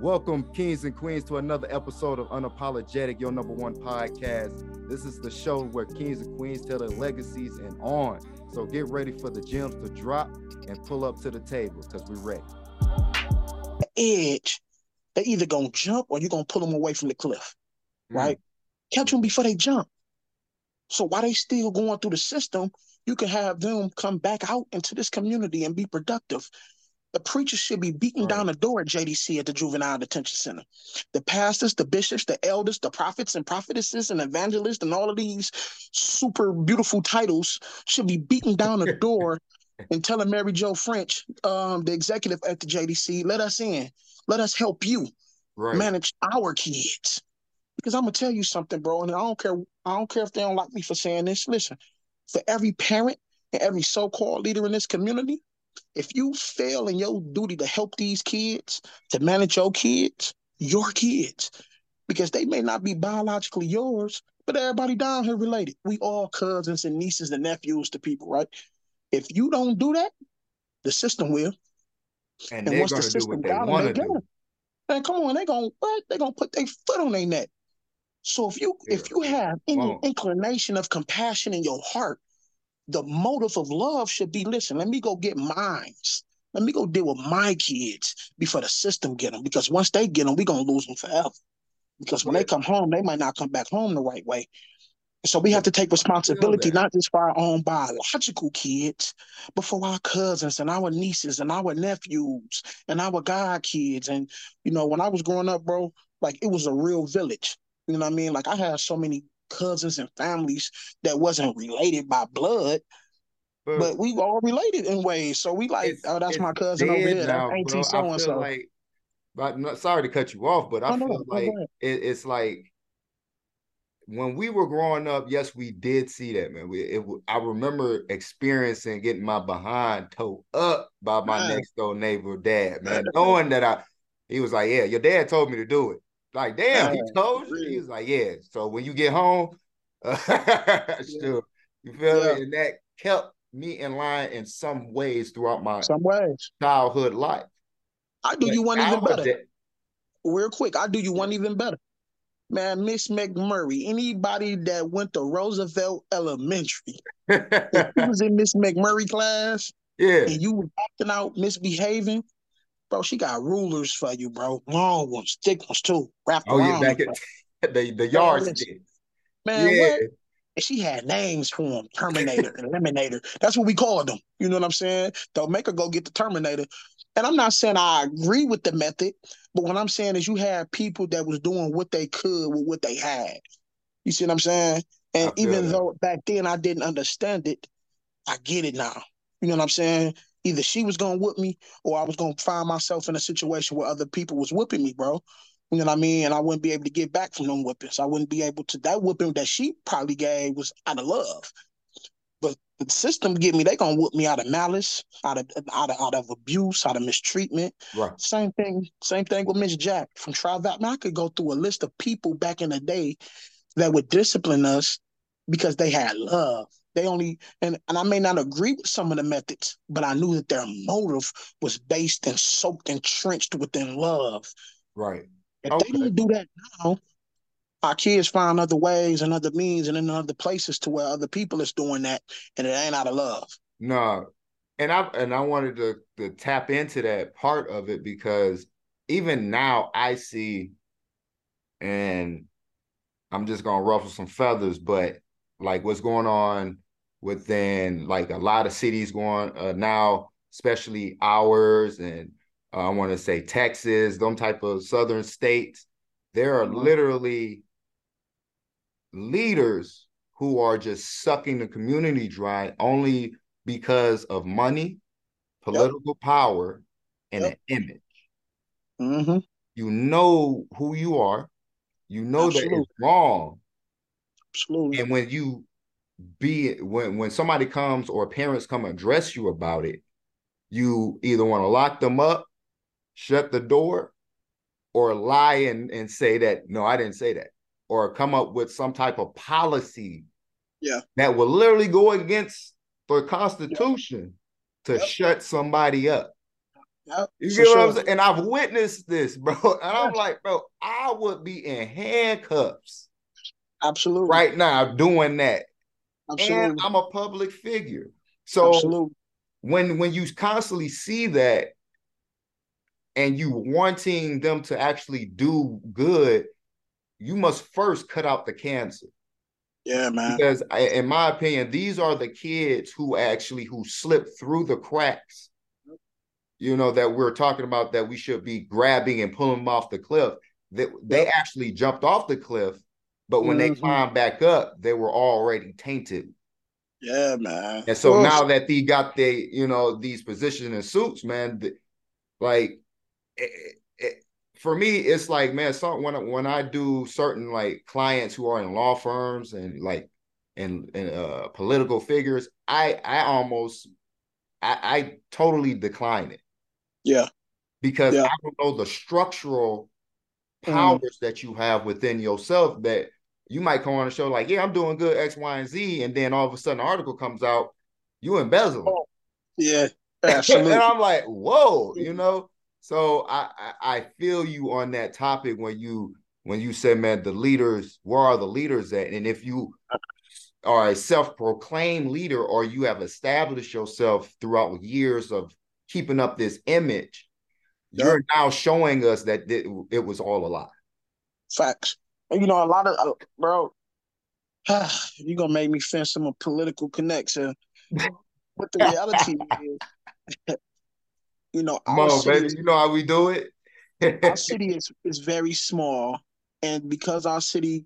Welcome, kings and queens, to another episode of Unapologetic, your number one podcast. This is the show where kings and queens tell their legacies and on. So get ready for the gems to drop and pull up to the table because we're ready. Edge, they either gonna jump or you're gonna pull them away from the cliff, hmm. right? Catch them before they jump. So while they still going through the system, you can have them come back out into this community and be productive. The preachers should be beating down the door at JDC at the Juvenile Detention Center. The pastors, the bishops, the elders, the prophets and prophetesses and evangelists and all of these super beautiful titles should be beating down the door and telling Mary Jo French, um, the executive at the JDC, let us in. Let us help you Right. manage our kids. Because I'm gonna tell you something, bro, and I don't care. I don't care if they don't like me for saying this. Listen, for every parent and every so-called leader in this community, if you fail in your duty to help these kids, to manage your kids, your kids, because they may not be biologically yours, but everybody down here related. We all cousins and nieces and nephews to people, right? If you don't do that, the system will. and And once the going to do system got them, want they got Man, come on, they gonna what? They gonna put their foot on their neck. So if you if you have any Won't. inclination of compassion in your heart, the motive of love should be: listen, let me go get mines. Let me go deal with my kids before the system get them. Because once they get them, we're gonna lose them forever. Because when they come home, they might not come back home the right way. So we have to take responsibility not just for our own biological kids, but for our cousins and our nieces and our nephews and our god kids. And you know, when I was growing up, bro, like it was a real village. You know what I mean? Like I had so many cousins and families that wasn't related by blood, But, but we all related in ways. So we like, oh, that's my cousin over dead here. now, Auntie so I and feel so. like, but not, sorry to cut you off, but I No, no, feel no, go like it, it's like when we were growing up, yes, we did see that, man. We, it, I remember experiencing getting my behind towed up by my Man. next door neighbor dad, man, knowing that I, he was like, yeah, your dad told me to do it. Like, damn, he told you. He was like, yeah. So when you get home, sure, you feel Yeah. me? And that kept me in line in some ways throughout my Some ways. childhood life. I do But you one even better. nowadays- real quick, I'll do you one even better. Man, Miss McMurray, anybody that went to Roosevelt Elementary, if you was in Miss McMurray class yeah, and you was acting out, misbehaving, bro, she got rulers for you, bro. Long ones, thick ones too, wrapped oh yeah, back at the the yard listen. stick. Man, yeah, what? And she had names for them, Terminator, Eliminator. That's what we called them. You know what I'm saying? They'll make her go get the Terminator. And I'm not saying I agree with the method, but what I'm saying is you had people that was doing what they could with what they had. You see what I'm saying? And even that. though back then I didn't understand it, I get it now. You know what I'm saying? Either she was gonna whip me or I was gonna find myself in a situation where other people was whipping me, bro. You know what I mean? And I wouldn't be able to get back from them whippings. I wouldn't be able to that whipping that she probably gave was out of love. But the system get me, they gonna whip me out of malice, out of out of out of abuse, out of mistreatment. right. Same thing, same thing with Miss Jack from Trivat. Man, I could go through a list of people back in the day that would discipline us because they had love. They only and, and I may not agree with some of the methods, but I knew that their motive was based and soaked and trenched within love. Right. If Okay. they don't do that now, our kids find other ways and other means and in other places to where other people is doing that, and it ain't out of love. No, and I and I wanted to to tap into that part of it because even now I see, and I'm just gonna ruffle some feathers, but like what's going on within like a lot of cities going uh, now, especially ours, and uh, I want to say Texas, them type of southern states. There are Mhm. literally leaders who are just sucking the community dry only because of money, political power, and Yep. an image. Mm-hmm. You know who you are. You know that Absolutely. it's wrong. Absolutely. And when you be it when when somebody comes or parents come address you about it, you either want to lock them up, shut the door, or lie and, and say that no, I didn't say that, or come up with some type of policy Yeah. that will literally go against the Constitution to Yep. shut somebody up. Yep, you get what sure. I'm saying? And I've witnessed this, bro. And. I'm like, bro, I would be in handcuffs. Absolutely. Right now, doing that. Absolutely. And I'm a public figure. So Absolutely. when when you constantly see that and you wanting them to actually do good, you must first cut out the cancer. Yeah, man. Because I, in my opinion, these are the kids who actually who slip through the cracks. You know that we're talking about that we should be grabbing and pulling them off the cliff. That they, they actually jumped off the cliff, but when mm-hmm. they climbed back up, they were already tainted. Yeah, man. And so now that they got the you know, these positions and suits, man, like it, it, for me, it's like man, some when when I do certain like clients who are in law firms and like and and uh, political figures, I I almost I, I totally decline it. Yeah, because yeah. I don't know the structural mm. powers mm. that you have within yourself that you might come on a show like, yeah, I'm doing good X, Y, and Z, and then all of a sudden, an article comes out, you embezzle. Oh, yeah, absolutely. and I'm like, whoa, you mm-hmm. know. So I, I, I feel you on that topic when you when you said, man, the leaders, where are the leaders at? And if you are a self-proclaimed leader or you have established yourself throughout years of keeping up this image, you're now showing us that it was all a lie. Facts. You know, a lot of uh, bro, you're gonna make me fence some political connection. but the reality is you know, Come on, baby. You know how we do it. our city is is very small, and because our city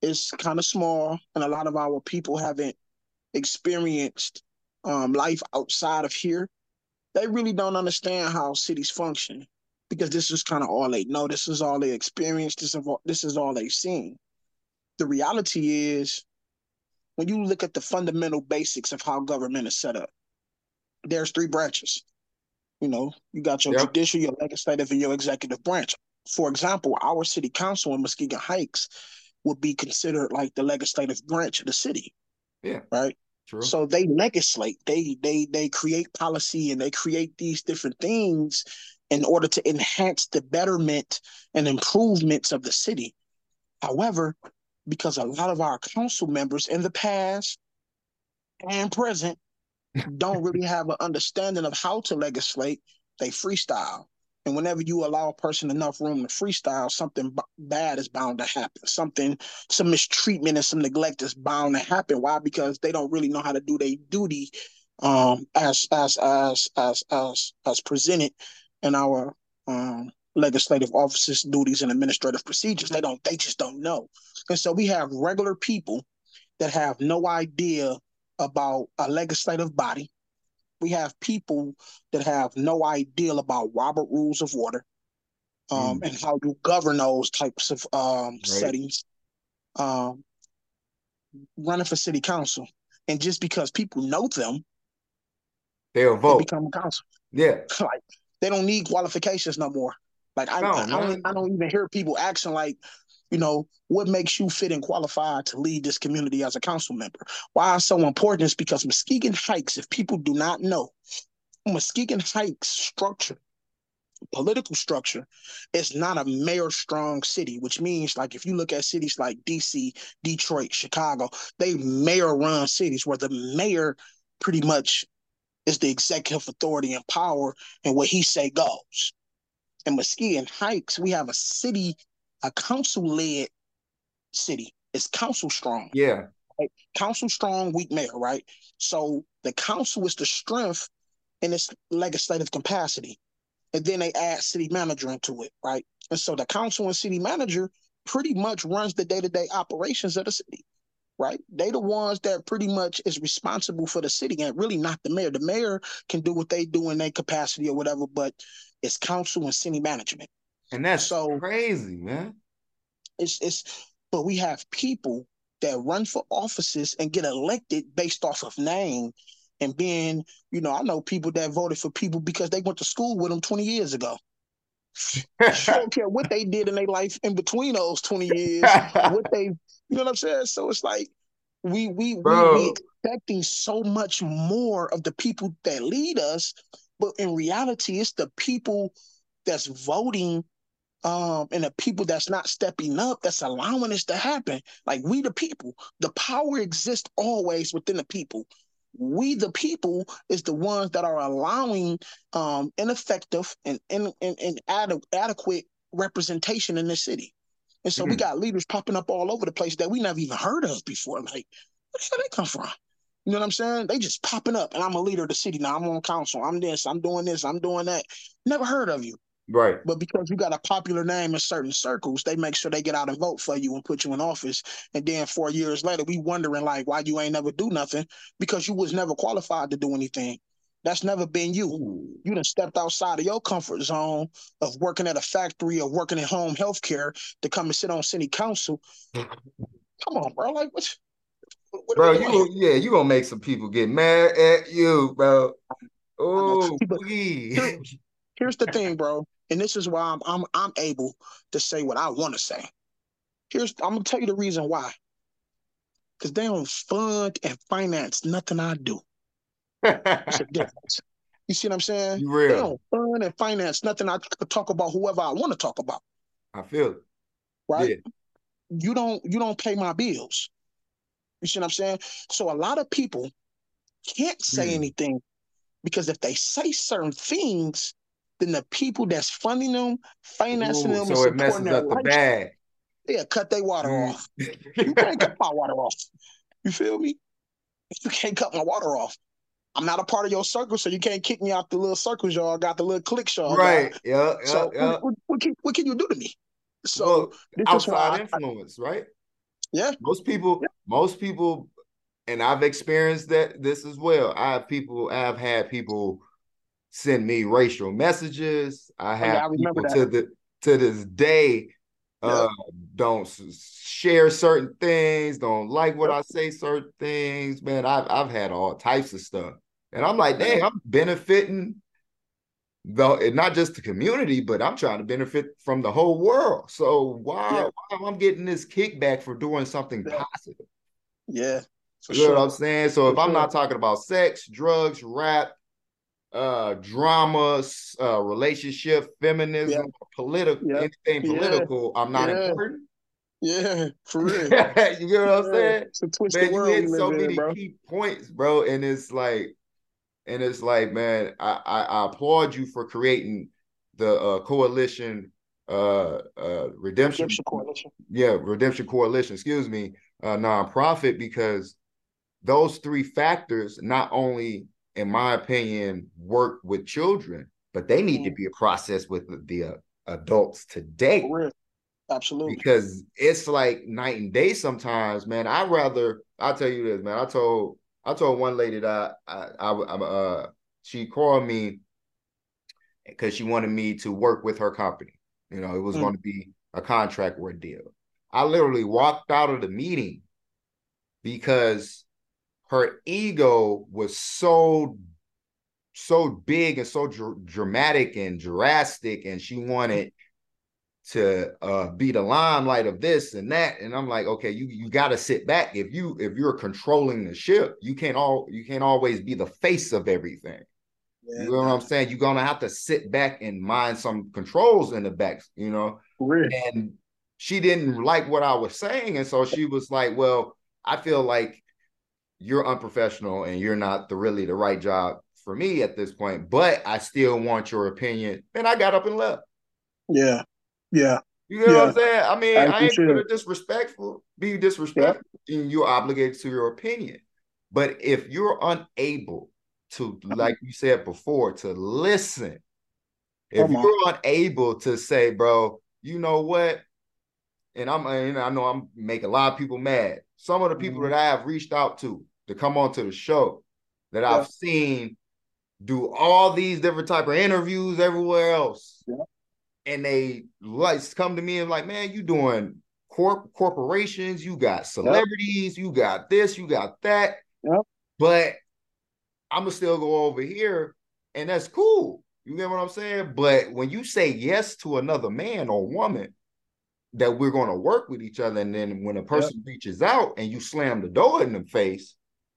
is kind of small, and a lot of our people haven't experienced um, life outside of here, they really don't understand how cities function because this is kind of all they know. This is all they experienced. This is all, this is all they've seen. The reality is, when you look at the fundamental basics of how government is set up, there's three branches. You know, you got your yep. judicial, your legislative, and your executive branch. For example, our city council in Muskegon Heights would be considered like the legislative branch of the city. Yeah. Right. True. So they legislate, they they they create policy and they create these different things in order to enhance the betterment and improvements of the city. However, because a lot of our council members in the past and present don't really have an understanding of how to legislate, they freestyle. And whenever you allow a person enough room to freestyle, something b- bad is bound to happen. Something, some mistreatment and some neglect is bound to happen. Why? Because they don't really know how to do their duty um, as as as as as as presented in our um, legislative offices, duties, and administrative procedures. They don't. They just don't know. And so we have regular people that have no idea about a legislative body. We have people that have no idea about Robert Rules of Order um, mm. and how to govern those types of um, right. settings. Um, running for city council, and just because people know them, they'll vote. They become a council. Yeah, like they don't need qualifications no more. Like I, no, I, I, don't, I don't even hear people asking like, you know, what makes you fit and qualified to lead this community as a council member? Why it's so important is because Muskegon Heights, if people do not know, Muskegon Heights structure, political structure, is not a mayor strong city, which means like if you look at cities like DC, Detroit, Chicago, they mayor run cities where the mayor pretty much is the executive authority and power, and what he say goes. In Muskegon Heights, we have a city a council led city. It's council strong. Yeah. Right? Council strong, weak mayor, right? So the council is the strength in its legislative capacity. And then they add city manager into it, right? And so the council and city manager pretty much runs the day-to-day operations of the city, right? They the ones that pretty much is responsible for the city and really not the mayor. The mayor can do what they do in their capacity or whatever, but it's council and city management. And that's so crazy, man. It's it's but we have people that run for offices and get elected based off of name and being, you know, I know people that voted for people because they went to school with them 20 years ago. I don't care what they did in their life in between those 20 years, what they, you know what I'm saying? So it's like we we we, we expecting so much more of the people that lead us But in reality, it's the people that's voting um, and the people that's not stepping up that's allowing this to happen. Like we, the people, the power exists always within the people. We, the people, is the ones that are allowing um, ineffective and, and, and, and ad- adequate representation in the city. And so mm-hmm. we got leaders popping up all over the place that we never even heard of before. Like, where the hell they come from? You know what I'm saying? They just popping up, and I'm a leader of the city now. I'm on council. I'm this. I'm doing this. I'm doing that. Never heard of you. Right. But because you got a popular name in certain circles, they make sure they get out and vote for you and put you in office. And then four years later, we wondering like why you ain't never do nothing because you was never qualified to do anything. That's never been you. Ooh. You done stepped outside of your comfort zone of working at a factory or working at home health care to come and sit on city council. come on, bro. Like what? what bro, you yeah, you gonna make some people get mad at you, bro. Oh, here, here's the thing, bro, and this is why I'm I'm I'm able to say what I want to say. Here's I'm gonna tell you the reason why. Because they don't fund and finance nothing I do. It's a difference. You see what I'm saying? Real. They don't fund and finance nothing I could talk about whoever I want to talk about. I feel it. Right? Yeah. You don't you don't pay my bills. You see what I'm saying? So a lot of people can't say mm. anything because if they say certain things, then the people that's funding them, financing Ooh, them, so it messes up the bag. Yeah, cut their water mm. off. You can't cut my water off. You feel me? You can't cut my water off. I'm not a part of your circle, so you can't kick me out the little circles y'all got, the little click y'all Right. Yeah. Yeah. So yeah. What, what, can, what can you do to me? So well, outside influence, I, right? Yeah. Most people, yeah. most people, and I've experienced that this as well. I have people, I've had people send me racial messages. I have oh, yeah, I people to the to this day uh, don't share certain things, don't like what I say, certain things. Man, I've I've had all types of stuff. And I'm like, dang, I'm benefiting though not just the community, but I'm trying to benefit from the whole world. So why, yeah. why am I getting this kickback for doing something yeah. positive? Yeah. you know what I'm saying? So for if sure. I'm not talking about sex, drugs, rap, uh dramas, uh relationship, feminism, yeah. political yeah. anything political, I'm not yeah. important. Yeah, for real. you get what I'm saying? It's a twisted man, you hit so many in, key points, bro. And it's like, and it's like, man, I, I, I applaud you for creating the uh, coalition, uh, uh, redemption, redemption coalition. Yeah, redemption coalition. Excuse me, uh, nonprofit because those three factors not only in my opinion, work with children, but they need mm. to be a process with the, the uh, adults today. Absolutely. Because it's like night and day sometimes, man. I'd rather I'll tell you this, man. I told I told one lady that I I, I uh she called me because she wanted me to work with her company. You know, it was mm. going to be a contract work deal. I literally walked out of the meeting because her ego was so so big and so dr- dramatic and drastic and she wanted to uh be the limelight of this and that and i'm like okay you you got to sit back. If you if you're controlling the ship you can't all you can't always be the face of everything. Yeah. you know what i'm saying? You're gonna have to sit back and mind some controls in the back you know? And she didn't like what i was saying and so she was like well i feel like you're unprofessional and you're not the really the right job for me at this point, but I still want your opinion. And I got up and left. Yeah. Yeah. You know yeah. what I'm saying? I mean, I, I ain't gonna disrespectful, be disrespectful, yeah. and you're obligated to your opinion. But if you're unable to, like you said before, to listen, if you're unable to say, bro, you know what? And I'm and I know I'm making a lot of people mad. Some of the people mm-hmm. that I have reached out to, to come onto the show that yeah. I've seen do all these different type of interviews everywhere else. Yeah. And they like come to me and like, man, you doing corp corporations, you got celebrities, you got this, you got that. But I'm gonna still go over here, and that's cool. You get what I'm saying? But when you say yes to another man or woman, that we're going to work with each other. And then when a person yep. reaches out and you slam the door in the face.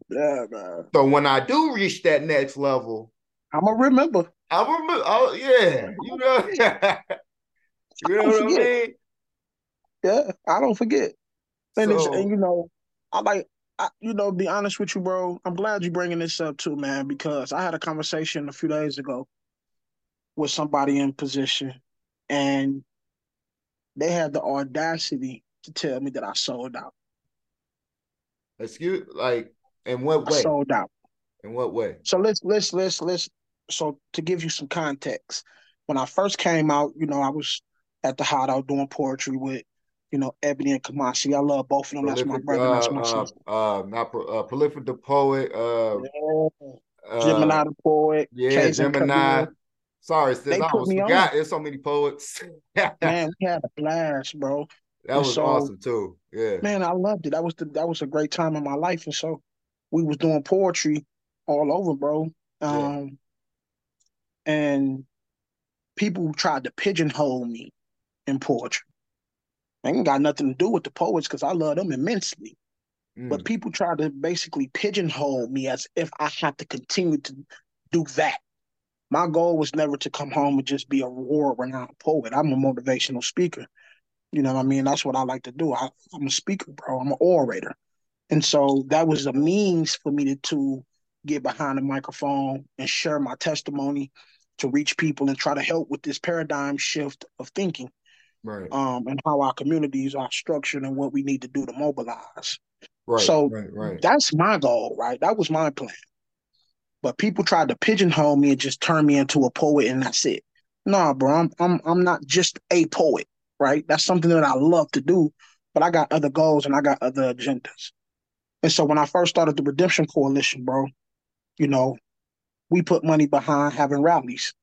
Yeah, man. So when I do reach that next level, I'm gonna remember. I remember. Oh yeah, you know. you know what I mean? Yeah, I don't forget. And, so, and you know, I like, I, you know, be honest with you, bro. I'm glad you're bringing this up too, man, because I had a conversation a few days ago with somebody in position, and they had the audacity to tell me that I sold out. Excuse, like, in what way? Sold out. In what way? So let's let's let's let's. So to give you some context, when I first came out, you know, I was at the hideout doing poetry with you know, Ebony and Kamasi. I love both of them. Prolific, that's my brother. Uh, that's my uh, sister. Uh, not pro, uh, prolific the poet. Uh, yeah. Gemini the poet. Yeah, Gemini. Sorry, sis, I almost forgot. There's so many poets. man, we had a blast, bro. That and was so, awesome too. Yeah. Man, I loved it. That was the that was a great time in my life. And so we was doing poetry all over, bro. Um yeah. and people tried to pigeonhole me in poetry. I ain't got nothing to do with the poets because I love them immensely. Mm. But people tried to basically pigeonhole me as if I have to continue to do that. My goal was never to come home and just be a world renowned poet. I'm a motivational speaker. You know what I mean? That's what I like to do. I, am a speaker, bro. I'm an orator. And so that was a means for me to, to get behind the microphone and share my testimony to reach people and try to help with this paradigm shift of thinking right. um, and how our communities are structured and what we need to do to mobilize. Right. So right, right. that's my goal, right? That was my plan. But people tried to pigeonhole me and just turn me into a poet, and that's it. Nah, bro, I'm I'm I'm not just a poet, right? That's something that I love to do, but I got other goals and I got other agendas. And so when I first started the Redemption Coalition, bro, you know, we put money behind having rallies.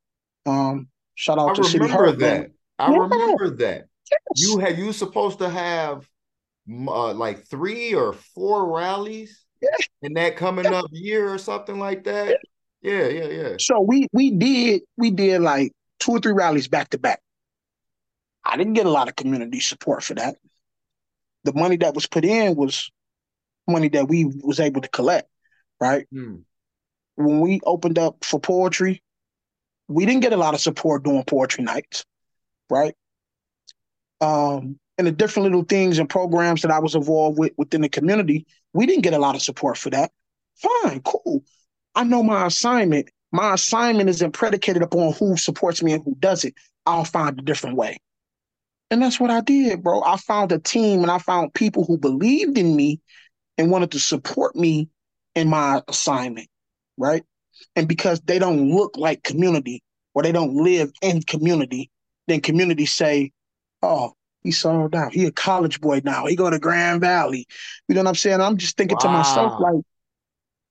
Um, shout out I to City Hall. That. I yeah. remember that. Yes. You had you supposed to have uh, like three or four rallies yeah. in that coming yeah. up year or something like that. Yeah. yeah, yeah, yeah. So we we did we did like two or three rallies back to back. I didn't get a lot of community support for that. The money that was put in was money that we was able to collect, right? Hmm. When we opened up for poetry, we didn't get a lot of support doing poetry nights right? Um, and the different little things and programs that I was involved with within the community, we didn't get a lot of support for that. Fine, cool. I know my assignment. My assignment isn't predicated upon who supports me and who doesn't. I'll find a different way. And that's what I did, bro. I found a team and I found people who believed in me and wanted to support me in my assignment, right? And because they don't look like community or they don't live in community, then community say, oh, he sold out. He a college boy now. He go to Grand Valley. You know what I'm saying? I'm just thinking wow. to myself, like,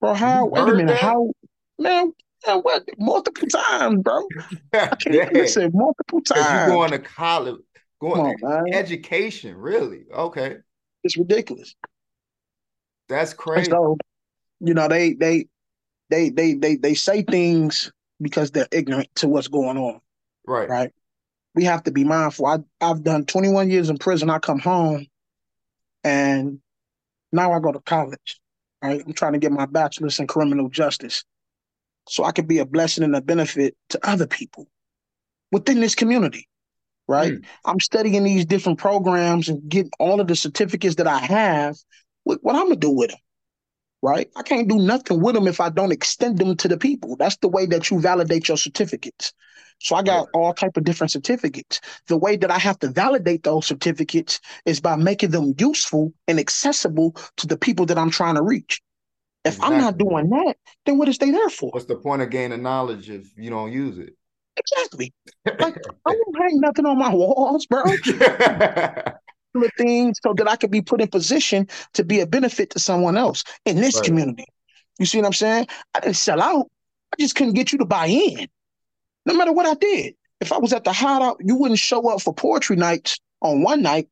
bro, how, wait a minute, that? how, man, man, what, multiple times, bro. I can't listen, multiple times. You going to college, going on, education, really? Okay. It's ridiculous. That's crazy. So, you know, they, they, they, they, they, they say things because they're ignorant to what's going on. Right. Right we have to be mindful. I, I've done 21 years in prison. I come home and now I go to college. Right? I'm trying to get my bachelor's in criminal justice so I could be a blessing and a benefit to other people within this community. Right? Mm. I'm studying these different programs and getting all of the certificates that I have. What, what I'm gonna do with them? Right? I can't do nothing with them if I don't extend them to the people. That's the way that you validate your certificates. So I got all type of different certificates. The way that I have to validate those certificates is by making them useful and accessible to the people that I'm trying to reach. If exactly. I'm not doing that, then what is they there for? What's the point of gaining knowledge if you don't use it? Exactly. Like I don't hang nothing on my walls, bro. the things so that I could be put in position to be a benefit to someone else in this right. community. You see what I'm saying? I didn't sell out. I just couldn't get you to buy in no matter what I did. If I was at the hideout, you wouldn't show up for poetry nights on one night,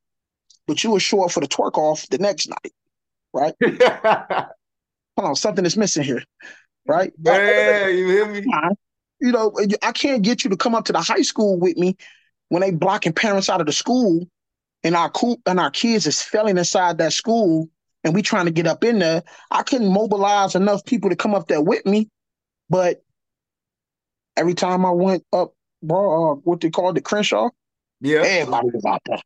but you would show up for the twerk off the next night, right? Hold on, something is missing here, right? Yeah, you hear me? You know, I can't get you to come up to the high school with me when they blocking parents out of the school, and our cool and our kids is failing inside that school, and we trying to get up in there. I couldn't mobilize enough people to come up there with me, but every time I went up, bro, uh, what they called the Crenshaw. Yeah. Everybody was out there.